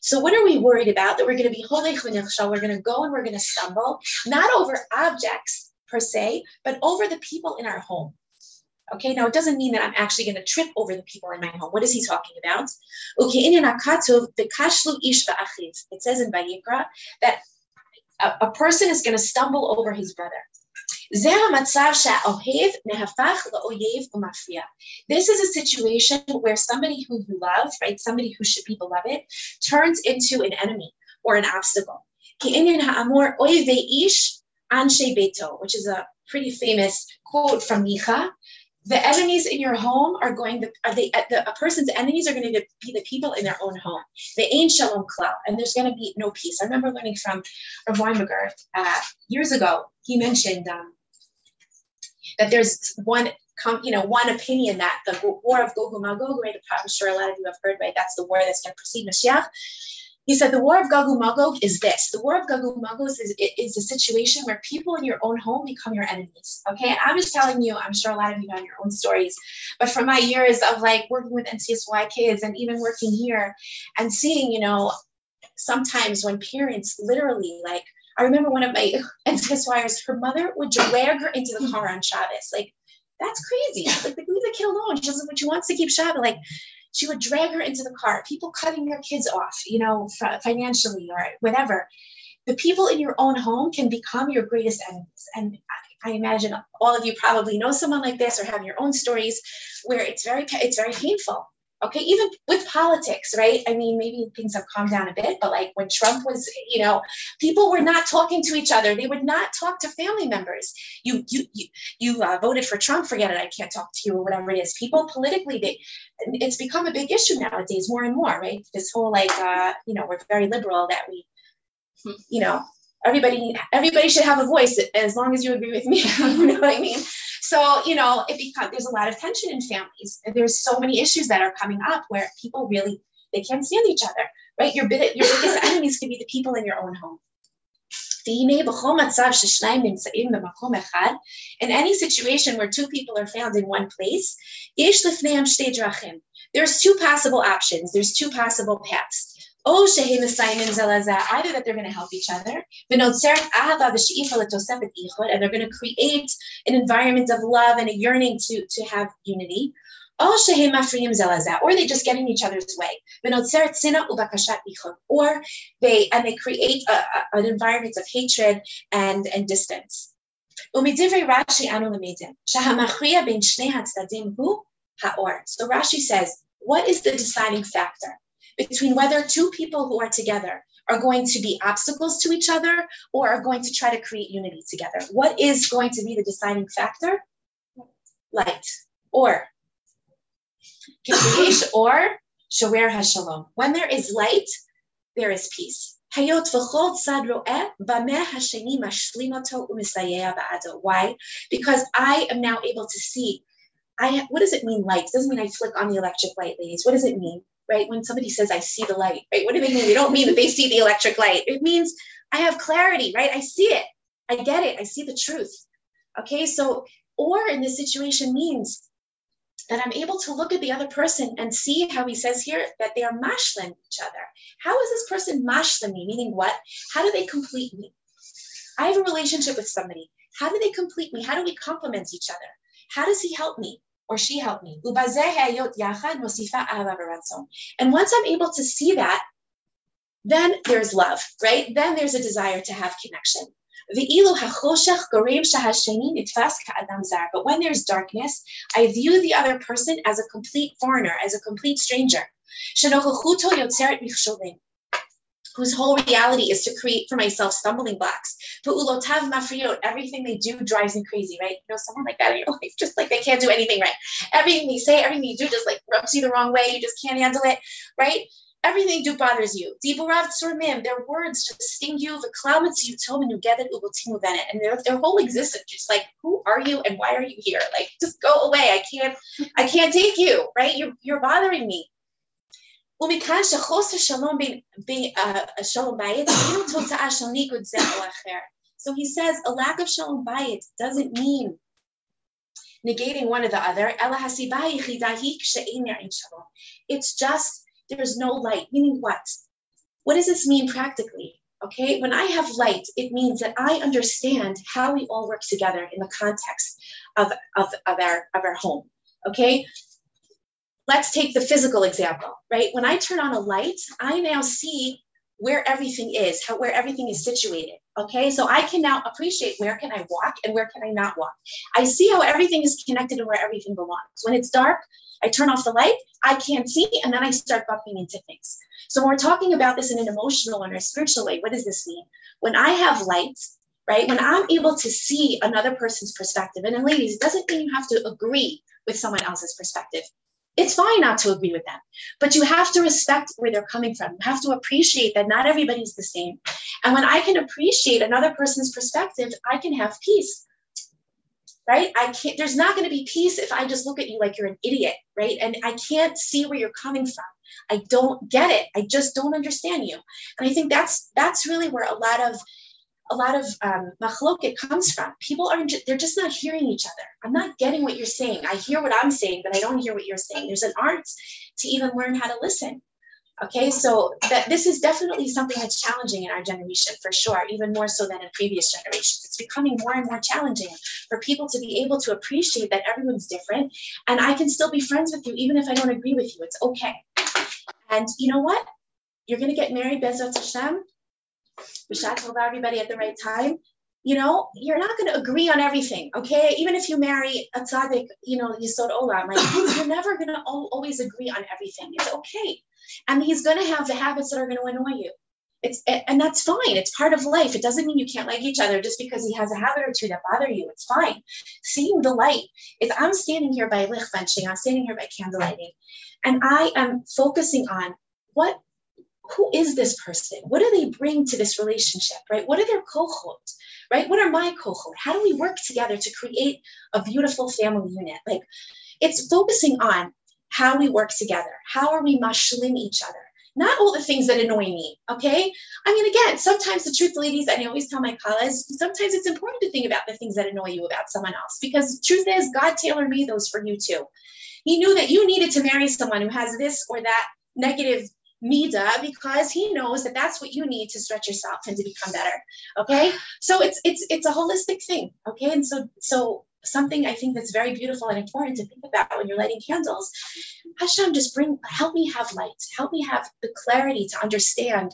So what are we worried about? That we're going to be holech We're going to go and we're going to stumble, not over objects, per se, but over the people in our home. Okay, now it doesn't mean that I'm actually going to trip over the people in my home. What is he talking about? It says in Vayikra that a, a person is going to stumble over his brother. This is a situation where somebody who you love, right, somebody who should be beloved, turns into an enemy or an obstacle. Anshe Beto, which is a pretty famous quote from Micha. The enemies in your home are going to, are they, the, a person's enemies are going to be the people in their own home. The ain't shalom klal, and there's going to be no peace. I remember learning from Rav Weinberger uh, years ago. He mentioned um, that there's one you know, one opinion that the war of Gog and Magog, right? I'm sure a lot of you have heard, right? That's the war that's going to precede Mashiach. He said the war of Gog Magog is this. The war of Gog Magog is, is a situation where people in your own home become your enemies. Okay, I'm just telling you. I'm sure a lot of you know your own stories, but from my years of like working with NCSY kids and even working here and seeing, you know, sometimes when parents literally like I remember one of my NCSYers, her mother would drag her into the car on Shabbos. Like that's crazy. Like, leave the kid alone. She doesn't, she wants to keep Shabbat. Like, she would drag her into the car. People cutting their kids off, you know, financially or whatever. The people in your own home can become your greatest enemies. And I, imagine all of you probably know someone like this or have your own stories where it's very, it's very painful. Okay, even with politics, right? I mean, maybe things have calmed down a bit, but like when Trump was, you know, people were not talking to each other. They would not talk to family members. You, you, you, you uh, voted for Trump. Forget it. I can't talk to you or whatever it is. People politically, they, it's become a big issue nowadays, more and more, right? This whole like, uh, you know, we're very liberal that we, you know, everybody, everybody should have a voice as long as you agree with me. you know what I mean? So, you know, it becomes there's a lot of tension in families. There's so many issues that are coming up where people really they can't stand each other, right? Your, your biggest enemies can be the people in your own home. In any situation where two people are found in one place, there's two possible options, there's two possible paths. Oh, Either that they're going to help each other, and they're going to create an environment of love and a yearning to, to have unity. Oh Shaheim Friyim Zelaza. Or they just get in each other's way. Or they and they create a, a, an environment of hatred and, and distance. So Rashi says, what is the deciding factor? Between whether two people who are together are going to be obstacles to each other or are going to try to create unity together. What is going to be the deciding factor? Light or or shawer hashalom. When there is light, there is peace. Why? Because I am now able to see. I what does it mean light? It doesn't mean I flick on the electric light, ladies. What does it mean? Right? When somebody says, I see the light, right? What do they mean? They don't mean that they see the electric light. It means I have clarity, right? I see it. I get it. I see the truth. Okay. So, or in this situation means that I'm able to look at the other person and see how he says here that they are mashlim each other. How is this person mashlim me? Meaning what? How do they complete me? I have a relationship with somebody. How do they complete me? How do we complement each other? How does he help me? Or she helped me. And once I'm able to see that, then there's love, right? Then there's a desire to have connection. But when there's darkness, I view the other person as a complete foreigner, as a complete stranger whose whole reality is to create for myself stumbling blocks. Everything they do drives me crazy, right? You know, someone like that in your life, just like they can't do anything right. Everything they say, everything you do just like rubs you the wrong way. You just can't handle it, right? Everything do bothers you. Their words just sting you. The clouds you tell you get it, and their their whole existence just like, who are you and why are you here? Like, just go away. I can't, I can't take you, right? You're you're bothering me. ומכאן שחוסר שלום בין, בין uh, שלום בית אינו תוצאה של ניגוד זה או אחר. So he says a lack of shalom bayit doesn't mean negating one or the other. It's just there's no light. Meaning what? What does this mean practically? Okay, when I have light, it means that I understand how we all work together in the context of, of, of, our, of our home. Okay, let's take the physical example, right? When I turn on a light, I now see where everything is, how where everything is situated. Okay, so I can now appreciate where can I walk and where can I not walk. I see how everything is connected and where everything belongs. When it's dark, I turn off the light, I can't see, and then I start bumping into things. So when we're talking about this in an emotional and a spiritual way, what does this mean? When I have light, right? When I'm able to see another person's perspective, and ladies, it doesn't mean you have to agree with someone else's perspective. It's fine not to agree with them, but you have to respect where they're coming from. You have to appreciate that not everybody's the same. And when I can appreciate another person's perspective, I can have peace. Right? I can't, there's not going to be peace if I just look at you like you're an idiot, right? And I can't see where you're coming from. I don't get it. I just don't understand you. And I think that's that's really where a lot of a lot of um, comes from. People aren't, they're just not hearing each other. I'm not getting what you're saying. I hear what I'm saying, but I don't hear what you're saying. There's an art to even learn how to listen. Okay, so that this is definitely something that's challenging in our generation for sure, even more so than in previous generations. It's becoming more and more challenging for people to be able to appreciate that everyone's different and I can still be friends with you even if I don't agree with you. It's okay. And you know what? You're going to get married, Bezrat Hashem, B'shat Tova, everybody at the right time. You know, you're not going to agree on everything, okay? Even if you marry a tzaddik, you know, Yisod Olam, like, you're never going to always agree on everything. It's okay. And he's going to have the habits that are going to annoy you. It's and that's fine. It's part of life. It doesn't mean you can't like each other just because he has a habit or two that bother you. It's fine. Seeing the light is I'm standing here by licht benching, I'm standing here by candlelighting, and I am focusing on what who is this person? What do they bring to this relationship, right? What are their kohot, right? What are my kohot? How do we work together to create a beautiful family unit? Like it's focusing on how we work together. How are we mashlim each other? Not all the things that annoy me, okay? I mean, again, sometimes the truth, ladies, I always tell my colleagues, sometimes it's important to think about the things that annoy you about someone else because truth is, God tailor made those for you too. He knew that you needed to marry someone who has this or that negative mida because he knows that that's what you need to stretch yourself and to become better okay? So it's it's it's a holistic thing okay? And so so something i think that's very beautiful and important to think about when you're lighting candles hashem just bring help me have light. Help me have the clarity to understand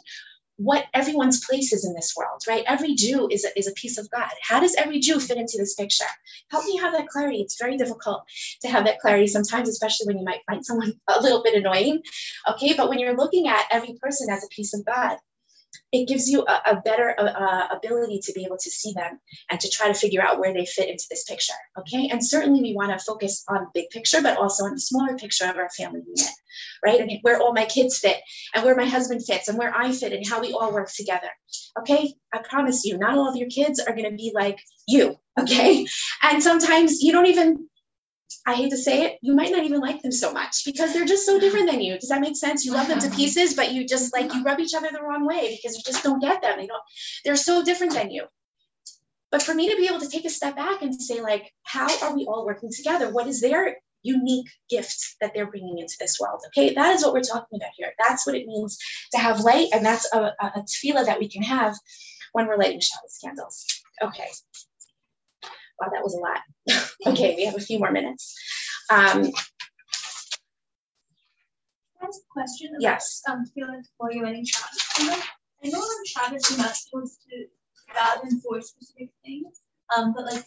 what everyone's place is in this world, right? Every Jew is a, is a piece of God. How does every Jew fit into this picture? Help me have that clarity. It's very difficult to have that clarity sometimes, especially when you might find someone a little bit annoying. Okay, but when you're looking at every person as a piece of God, it gives you a, a better uh, ability to be able to see them and to try to figure out where they fit into this picture. Okay. And certainly we want to focus on the big picture, but also on the smaller picture of our family unit, right? Where all my kids fit and where my husband fits and where I fit and how we all work together. Okay. I promise you, not all of your kids are going to be like you. Okay. And sometimes you don't even I hate to say it, you might not even like them so much because they're just so different than you. Does that make sense? You love them to uh-huh. pieces, but you just like you rub each other the wrong way because you just don't get them. They don't, they're so different than you. But for me to be able to take a step back and say, like, how are we all working together? What is their unique gift that they're bringing into this world? Okay, that is what we're talking about here. That's what it means to have light, and that's a, a, a tefillah that we can have when we're lighting Shabbos candles. Okay. Wow, that was a lot. okay, we have a few more minutes. Um, a question. About, yes. Um, feeling for you Shabbos. I know, I know on Shabbos you're not supposed to God enforce specific things. Um, but like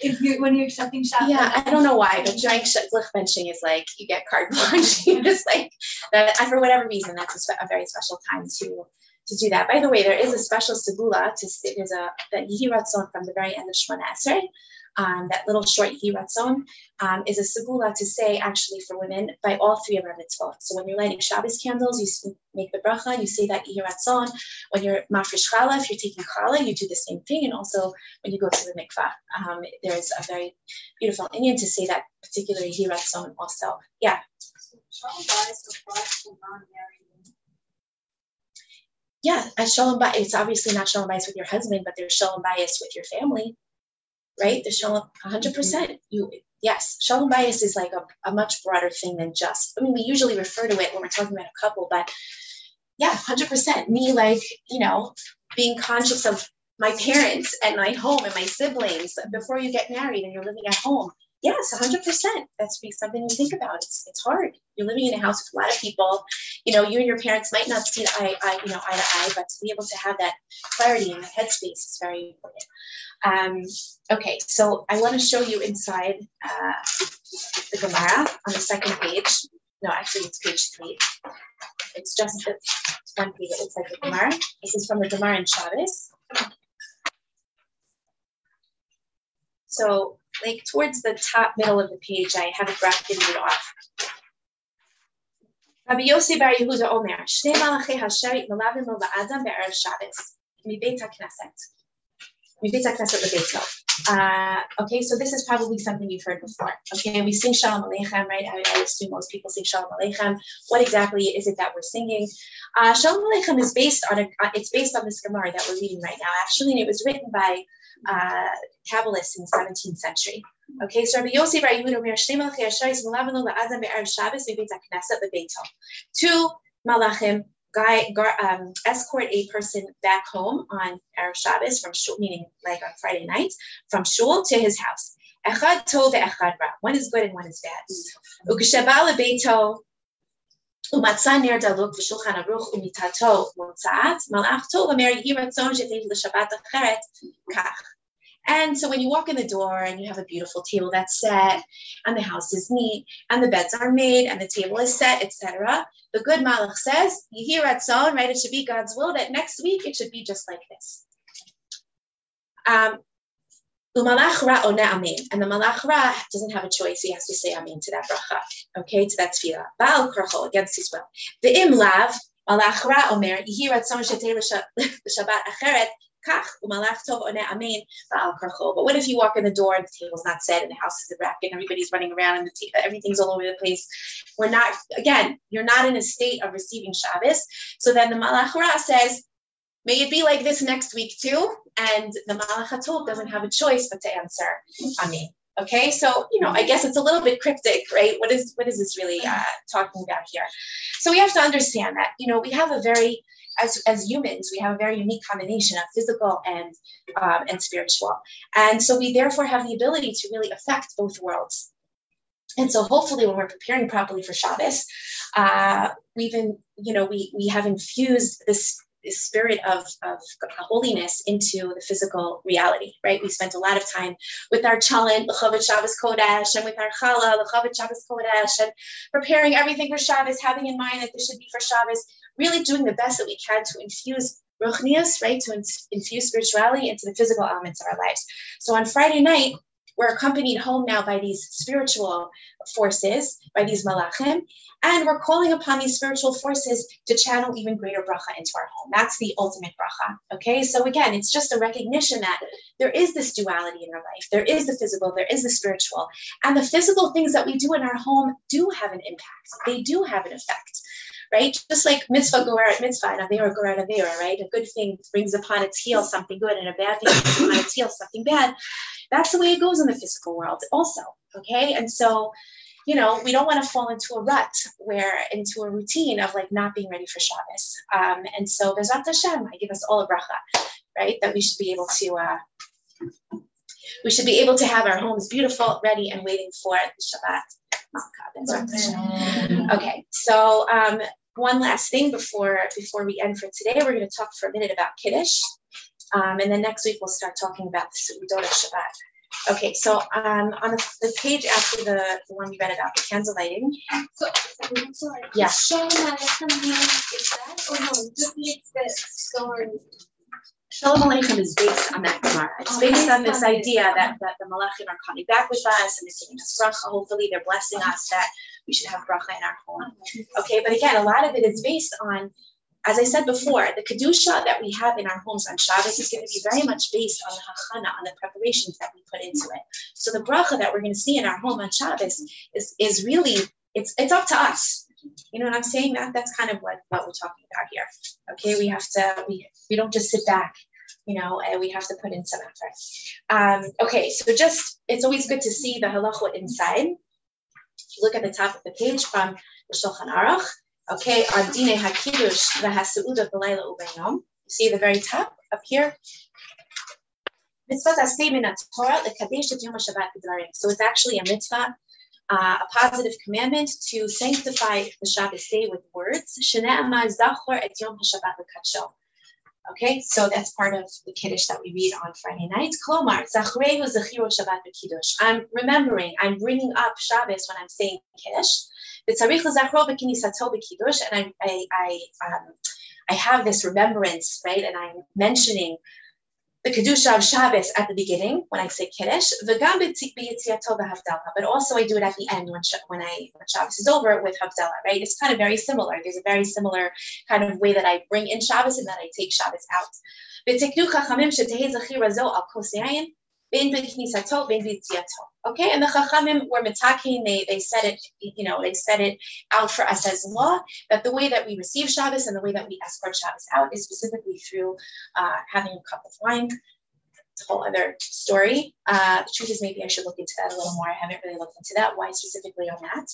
if you're when you're accepting Shabbos. Yeah, I don't know why, but during licht benching is like you get card punching. just like that, and for whatever reason, that's a, a very special time to to do that. By the way, there is a special segula to say, there's a the Yihiratzon from the very end of Shemona Esrei. Um, that little short Yihiratzon um, is a segula to say actually for women by all three of our mitzvot. So when you're lighting Shabbos candles, you make the bracha, you say that Yihiratzon. When you're mafresh challah, if you're taking challah, you do the same thing. And also when you go to the mikvah, um, there's a very beautiful inyan to say that particular Yihiratzon also. Yeah. So, yeah, a shalom bayis. It's obviously not shalom bias with your husband, but there's shalom bias with your family, right? The shalom, 100 mm-hmm. percent. You yes, shalom bias is like a, a much broader thing than just. I mean, we usually refer to it when we're talking about a couple, but yeah, 100 percent. Me, like you know, being conscious of my parents and my home and my siblings before you get married and you're living at home Yes, 100%. That's something you think about. It's, it's hard. You're living in a house with a lot of people. You know, you and your parents might not see eye, eye, you know, eye to eye, but to be able to have that clarity in the headspace is very important. Um, okay, so I want to show you inside uh, the Gemara on the second page. No, actually, it's page three. It's just one page. It looks like the Gemara. This is from the Gemara in Shabbos. So like towards the top middle of the page, I have it bracketed off. Rabbi Yossi Bar Yehuda Omer, Shnei Malachi Hasherit Melavim Lo Ba'adam Be'erev Shabbos, Mibeit HaKnesset. Mibeit HaKnesset LeBeit uh, okay, so this is probably something you've heard before. Okay, we sing Shalom Aleichem, right? I, I assume most people sing Shalom Aleichem. What exactly is it that we're singing? Uh, Shalom Aleichem is based on a, uh, it's based on this Gemara that we're reading right now. Actually, and it was written by uh, Kabbalists in the 17th century. Okay, so Rabbi Yossi Bar Yehuda Omer Shnei Malachi Yashayis Melavanu La'adam Be'erev Shabbos Beit HaKnesset LeBeito. Two malachim guy um, escort a person back home on Erev Shabbos from shul, meaning like on Friday night, from shul to his house. Echad tov echad ra. One is good and one is bad. Uksheba ner daluk v'shulchan aruch umitato motzaat malach tov amer yiratzon shetev l'shabbat acheret kach. And so when you walk in the door and you have a beautiful table that's set, and the house is neat, and the beds are made, and the table is set, etc., the good Malach says, you hear at Psalm, right? It should be God's will that next week it should be just like this. Um, Umalach ona amen. And the malach ra doesn't have a choice. He has to say amen to that bracha. Okay, to that tefillah. Baal korcho against his will. The im lav malach ra omer yihi ratzon shetei l'shabbat acheret but what if you walk in the door and the table's not set and the house is a wreck and everybody's running around and the everything's all over the place? We're not, again, you're not in a state of receiving Shabbos. So then the Malach says, may it be like this next week too. And the Malach doesn't have a choice but to answer Amen. Okay, so you know, I guess it's a little bit cryptic, right? What is what is this really uh, talking about here? So we have to understand that you know we have a very as, as humans, we have a very unique combination of physical and um, and spiritual, and so we therefore have the ability to really affect both worlds. And so, hopefully, when we're preparing properly for Shabbos, uh, we've been, you know we we have infused this spirit of, of holiness into the physical reality, right? We spent a lot of time with our cholent, L'chavot Shabbos Kodesh, and with our challah, L'chavot Shabbos Kodesh, and preparing everything for Shabbos, having in mind that this should be for Shabbos really doing the best that we can to infuse ruchnias, right, to infuse spirituality into the physical elements of our lives. So on Friday night, we're accompanied home now by these spiritual forces, by these malachim, and we're calling upon these spiritual forces to channel even greater bracha into our home. That's the ultimate bracha. Okay, so again, it's just a recognition that there is this duality in our life. There is the physical, there is the spiritual, and the physical things that we do in our home do have an impact. They do have an effect right? Just like mitzvah goeret mitzvah and avera goeret avera, right? A good thing brings upon its heel something good, and a bad thing brings upon its heel something bad. That's the way it goes in the physical world, also. Okay, and so you know, we don't want to fall into a rut where into a routine of like not being ready for Shabbos. Um, and so Bezrat Hashem, I give us all a bracha, right? That we should be able to uh, we should be able to have our homes beautiful, ready, and waiting for Shabbat. Okay, so um, one last thing before before we end for today. We're going to talk for a minute about Kiddush. Um, and then next week we'll start talking about the Su'udot Shabbat. Okay, so um, on the, the, page after the, the one you read about the candle lighting. So, sorry. Yeah. Shalom Aleichem is that or no? Just the story. Shalom Aleichem is based on that Gemara. It's oh, based on this idea that, that the Malachim are coming back with us and they're giving us bracha. Hopefully, they're blessing us that we should have bracha in our home. Okay, but again, a lot of it is based on, as I said before, the kedusha that we have in our homes on Shabbos is going to be very much based on the hachana, on the preparations that we put into it. So the bracha that we're going to see in our home on Shabbos is is really it's it's up to us. You know what I'm saying? That that's kind of what, what we're talking about here. Okay, we have to we we don't just sit back you know, and we have to put in some effort. Um, okay, so just it's always good to see the halacha inside you look at the top of the page from the Shulchan Aruch, okay, on Dine HaKiddush v'Haseuda b'Leila u'Beinom. You see the very top up here. Mitzvah Torah the kaddish at Yom So it's actually a mitzvah, uh, a positive commandment to sanctify the Shabbat day with words. Zachor et Yom Shabbat HaShabbat Okay, so that's part of the Kiddush that we read on Friday night. Klomar, Zachreu Zechiru Shabbat Kiddush. I'm remembering, I'm bringing up Shabbos when I'm saying Kiddush. V'tzarich l'zachro b'kinisato b'kiddush, and I, I, I, um, I have this remembrance, right? And I'm mentioning the Kedusha of Shabbos at the beginning when I say Kiddush, but also I do it at the end when, when, I, when Shabbos is over with Havdalah, right? It's kind of very similar. There's a very similar kind of way that I bring in Shabbos and that I take Shabbos out. Okay, and the Chachamim were mitaking, they, they said it, you know, they said it out for us as law, that the way that we receive Shabbos and the way that we escort Shabbos out is specifically through uh, having a cup of wine. It's a whole other story. Uh, the truth is, maybe I should look into that a little more. I haven't really looked into that. Why specifically on that?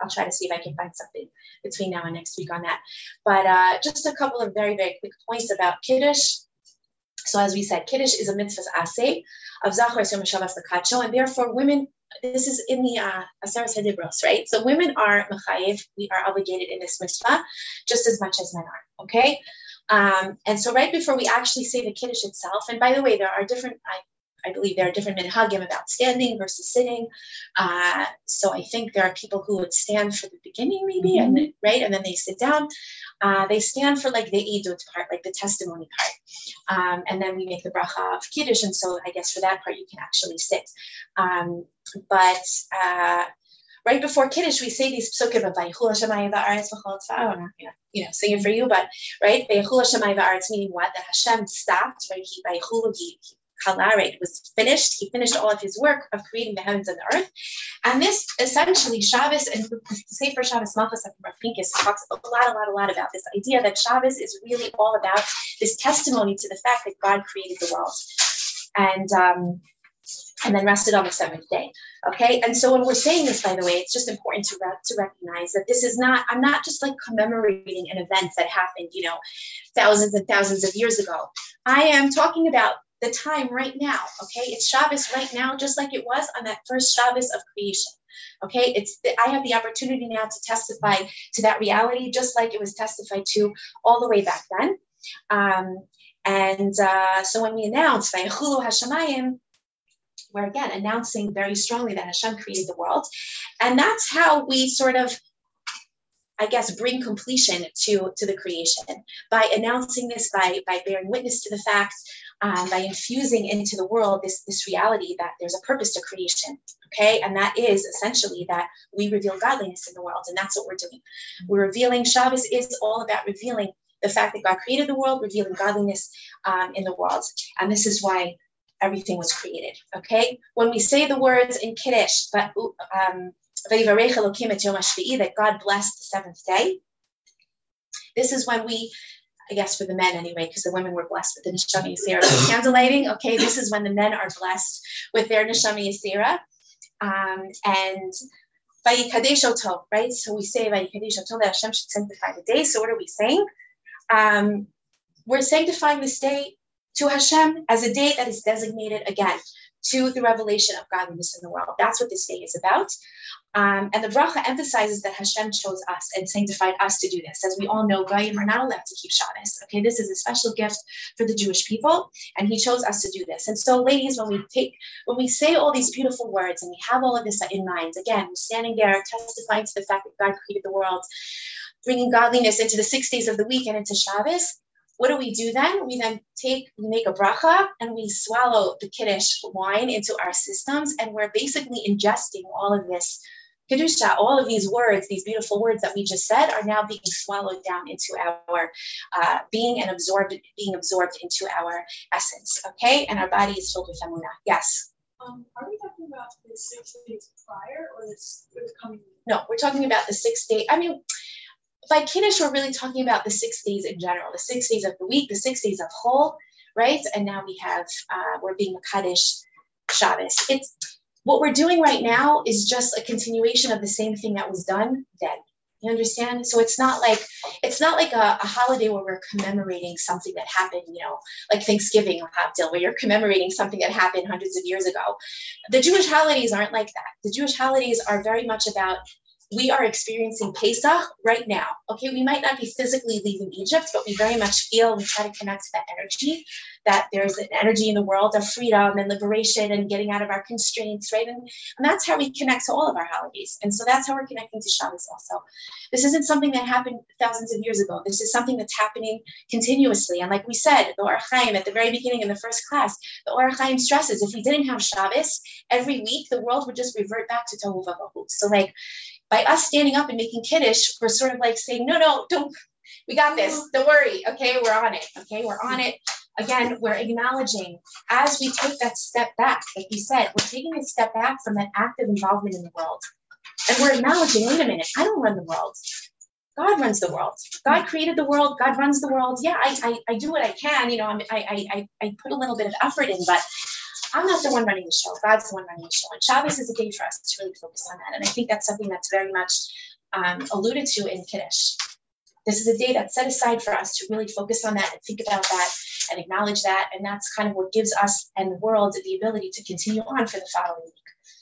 I'll try to see if I can find something between now and next week on that. But uh, just a couple of very, very quick points about Kiddush. So as we said, Kiddush is a mitzvah asay of Zachar Yom Shabbos Lakacho, and therefore women, this is in the uh, Aseres Hedibros, right? So women are mechayev, we are obligated in this mitzvah just as much as men are, okay? Um, and so right before we actually say the Kiddush itself, and by the way, there are different, I I believe there are different minhagim about standing versus sitting. Uh, so I think there are people who would stand for the beginning, maybe, mm-hmm. and right, and then they sit down. Uh, they stand for like the edut part, like the testimony part, um, and then we make the bracha of kiddush. And so I guess for that part you can actually sit. Um, but uh, right before Kiddush, we say these psukim of Vayichul Hashemayim Va'aretz V'chol Tzva'ah. I'm not gonna, you know, sing it for you, but right, Vayichul Hashemayim Va'aretz meaning what? That Hashem stopped, right? He Vayichul, he, he Kalaret was finished. He finished all of his work of creating the heavens and the earth. And this essentially, Shabbos and the Sefer Shabbos Malchus of Rav Pincus talks a lot, a lot, a lot about this idea that Shabbos is really all about this testimony to the fact that God created the world. And um, and then rested on the seventh day. Okay, and so when we're saying this, by the way, it's just important to re- to recognize that this is not. I'm not just like commemorating an event that happened, you know, thousands and thousands of years ago. I am talking about the time right now. Okay, it's Shabbos right now, just like it was on that first Shabbos of creation. Okay, it's I have the opportunity now to testify to that reality, just like it was testified to all the way back then. Um, and uh, so when we announce Vayachulu Hashemayim, we're again announcing very strongly that Hashem created the world, and that's how we sort of I guess, bring completion to, to the creation by announcing this, by, by bearing witness to the fact, um, by infusing into the world this, this reality that there's a purpose to creation. Okay. And that is essentially that we reveal godliness in the world. And that's what we're doing. We're revealing, Shabbos is all about revealing the fact that God created the world, revealing godliness um, in the world. And this is why everything was created. Okay. When we say the words in Kiddush, but um, that God blessed the seventh day. This is when we, I guess for the men anyway, because the women were blessed with the Neshama Yisera candle lighting. Okay, this is when the men are blessed with their Neshama Yisera. Um, and Vayikadesh right? So we say Vayikadesh that Hashem should sanctify the day. So what are we saying? Um, we're sanctifying this day to Hashem as a day that is designated again to the revelation of godliness in the world. That's what this day is about. Um, and the bracha emphasizes that Hashem chose us and sanctified us to do this. As we all know, Goyim are not allowed to keep Shabbos. Okay, this is a special gift for the Jewish people, and He chose us to do this. And so, ladies, when we take, when we say all these beautiful words and we have all of this in mind, again, we're standing there testifying to the fact that God created the world, bringing godliness into the six days of the week and into Shabbos. What do we do then? We then take, we make a bracha and we swallow the Kiddush wine into our systems, and we're basically ingesting all of this Kedusha, all of these words, these beautiful words that we just said, are now being swallowed down into our uh, being and absorbed, being absorbed into our essence. Okay, and our body is filled with emunah. Yes. Um, are we talking about the six days prior or this coming? No, we're talking about the six day. I mean, by Kiddush, we're really talking about the six days in general, the six days of the week, the six days of whole, right? And now we have, uh, we're being a Kaddish Shabbos. It's what we're doing right now is just a continuation of the same thing that was done then. You understand? So it's not like it's not like a, a holiday where we're commemorating something that happened, you know, like Thanksgiving or Havdil, where you're commemorating something that happened hundreds of years ago. The Jewish holidays aren't like that. The Jewish holidays are very much about we are experiencing Pesach right now. Okay, we might not be physically leaving Egypt, but we very much feel we try to connect to that energy, that there's an energy in the world of freedom and liberation and getting out of our constraints, right? And, and that's how we connect to all of our holidays. And so that's how we're connecting to Shabbos also. This isn't something that happened thousands of years ago. This is something that's happening continuously. And like we said, the Or HaChaim at the very beginning in the first class, the Or HaChaim stresses if we didn't have Shabbos every week, the world would just revert back to Tohu Vavohu. So like by us standing up and making kiddush, we're sort of like saying, no, no, don't, we got this. Mm. Don't worry. Okay, we're on it. Okay, we're on it. Again, we're acknowledging as we take that step back, like you said, we're taking a step back from that active involvement in the world. And we're acknowledging, wait a minute, I don't run the world. God runs the world. God created the world. God runs the world. Yeah, I, I, I do what I can. You know, I'm, I, I, I put a little bit of effort in, but I'm not the one running the show. God's the one running the show. And Shabbos is a day for us to really focus on that. And I think that's something that's very much um, alluded to in Kiddush. This is a day that's set aside for us to really focus on that and think about that and acknowledge that. And that's kind of what gives us and the world the ability to continue on for the following week.